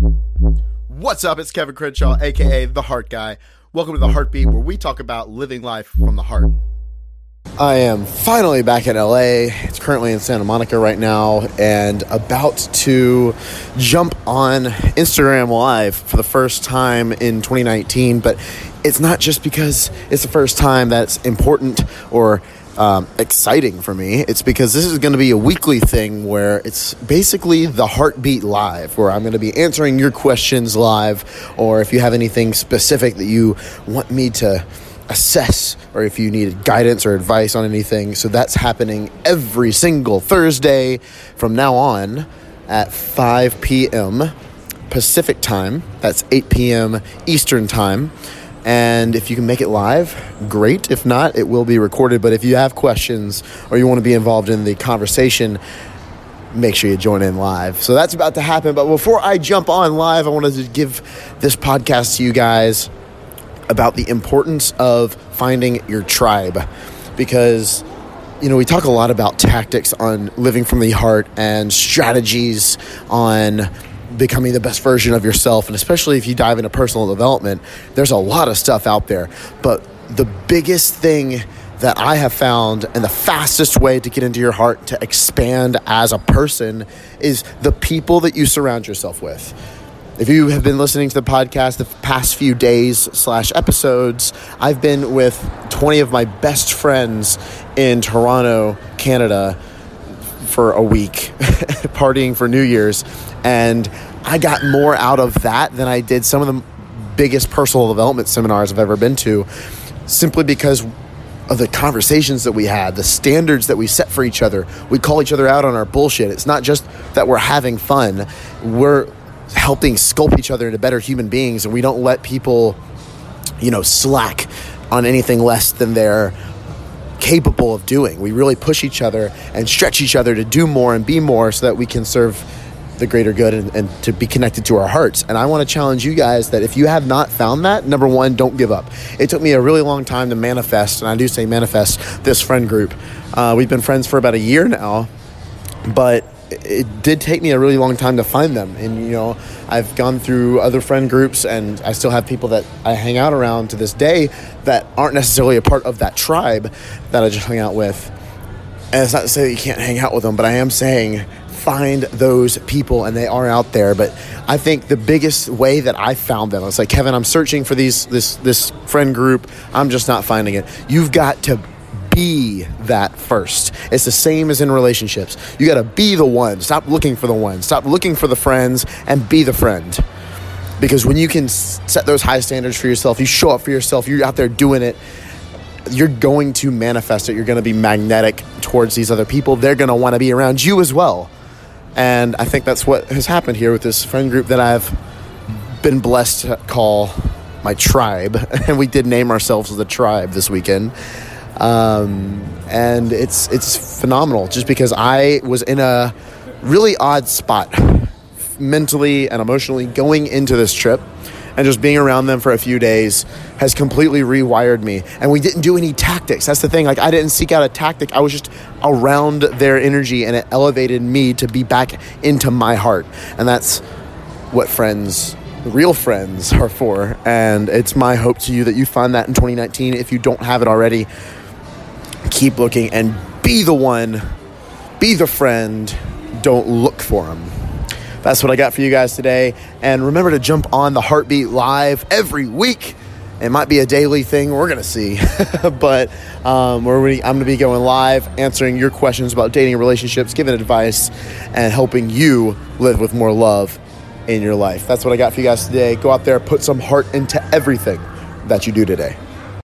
What's up? It's Kevin Crenshaw, aka The Heart Guy. Welcome to The Heartbeat, where we talk about living life from the heart. I am finally back in LA. It's currently in Santa Monica right now and about to jump on Instagram Live for the first time in 2019. But it's not just because it's the first time that's important or um, exciting for me. It's because this is going to be a weekly thing where it's basically the Heartbeat Live, where I'm going to be answering your questions live, or if you have anything specific that you want me to assess or if you needed guidance or advice on anything. So that's happening every single Thursday from now on at 5 p.m. Pacific time. That's 8 p.m. Eastern time. And if you can make it live, great. If not, it will be recorded. But if you have questions or you want to be involved in the conversation, make sure you join in live. So that's about to happen. But before I jump on live, I wanted to give this podcast to you guys about the importance of finding your tribe because you know we talk a lot about tactics on living from the heart and strategies on becoming the best version of yourself and especially if you dive into personal development there's a lot of stuff out there. But the biggest thing that I have found and the fastest way to get into your heart to expand as a person is the people that you surround yourself with. If you have been listening to the podcast the past few days slash episodes, I've been with 20 of my best friends in Toronto, Canada for a week, partying for New Year's. And I got more out of that than I did some of the biggest personal development seminars I've ever been to, simply because of the conversations that we had, the standards that we set for each other. We call each other out on our bullshit. It's not just that we're having fun, we're helping sculpt each other into better human beings and we don't let people you know slack on anything less than they're capable of doing. We really push each other and stretch each other to do more and be more so that we can serve the greater good and, and to be connected to our hearts. And i want to challenge you guys that if you have not found that number one don't give up. It took me a really long time to manifest and i do say manifest this friend group. Uh, we've been friends for about a year now but it did take me a really long time to find them. And, you know, I've gone through other friend groups and I still have people that I hang out around to this day that aren't necessarily a part of that tribe that I just hung out with. And it's not to say that you can't hang out with them, but I am saying find those people and they are out there. But I think the biggest way that I found them, it's like, Kevin, I'm searching for these, this, this friend group. I'm just not finding it. You've got to be that first. It's the same as in relationships. You got to be the one. Stop looking for the one. Stop looking for the friends and be the friend. Because when you can set those high standards for yourself, you show up for yourself, you're out there doing it, you're going to manifest it. You're going to be magnetic towards these other people. They're going to want to be around you as well. And I think that's what has happened here with this friend group that I've been blessed to call my tribe. And we did name ourselves a tribe this weekend. Um, and it's it's phenomenal just because I was in a really odd spot mentally and emotionally going into this trip. And just being around them for a few days has completely rewired me. And we didn't do any tactics. That's the thing. Like i didn't seek out a tactic. I was just around their energy and it elevated me to be back into my heart. And that's what friends real friends are for. And it's my hope to you that you find that in 2019 if you don't have it already keep looking and be the one, be the friend. Don't look for them. That's what I got for you guys today. And remember to jump on the Heartbeat Live every week. It might be a daily thing. We're to see. but um, we're really, I'm to be going live, answering your questions about dating relationships, giving advice, and helping you live with more love in your life. That's what I got for you guys today. Go out there, put some heart into everything that you do today.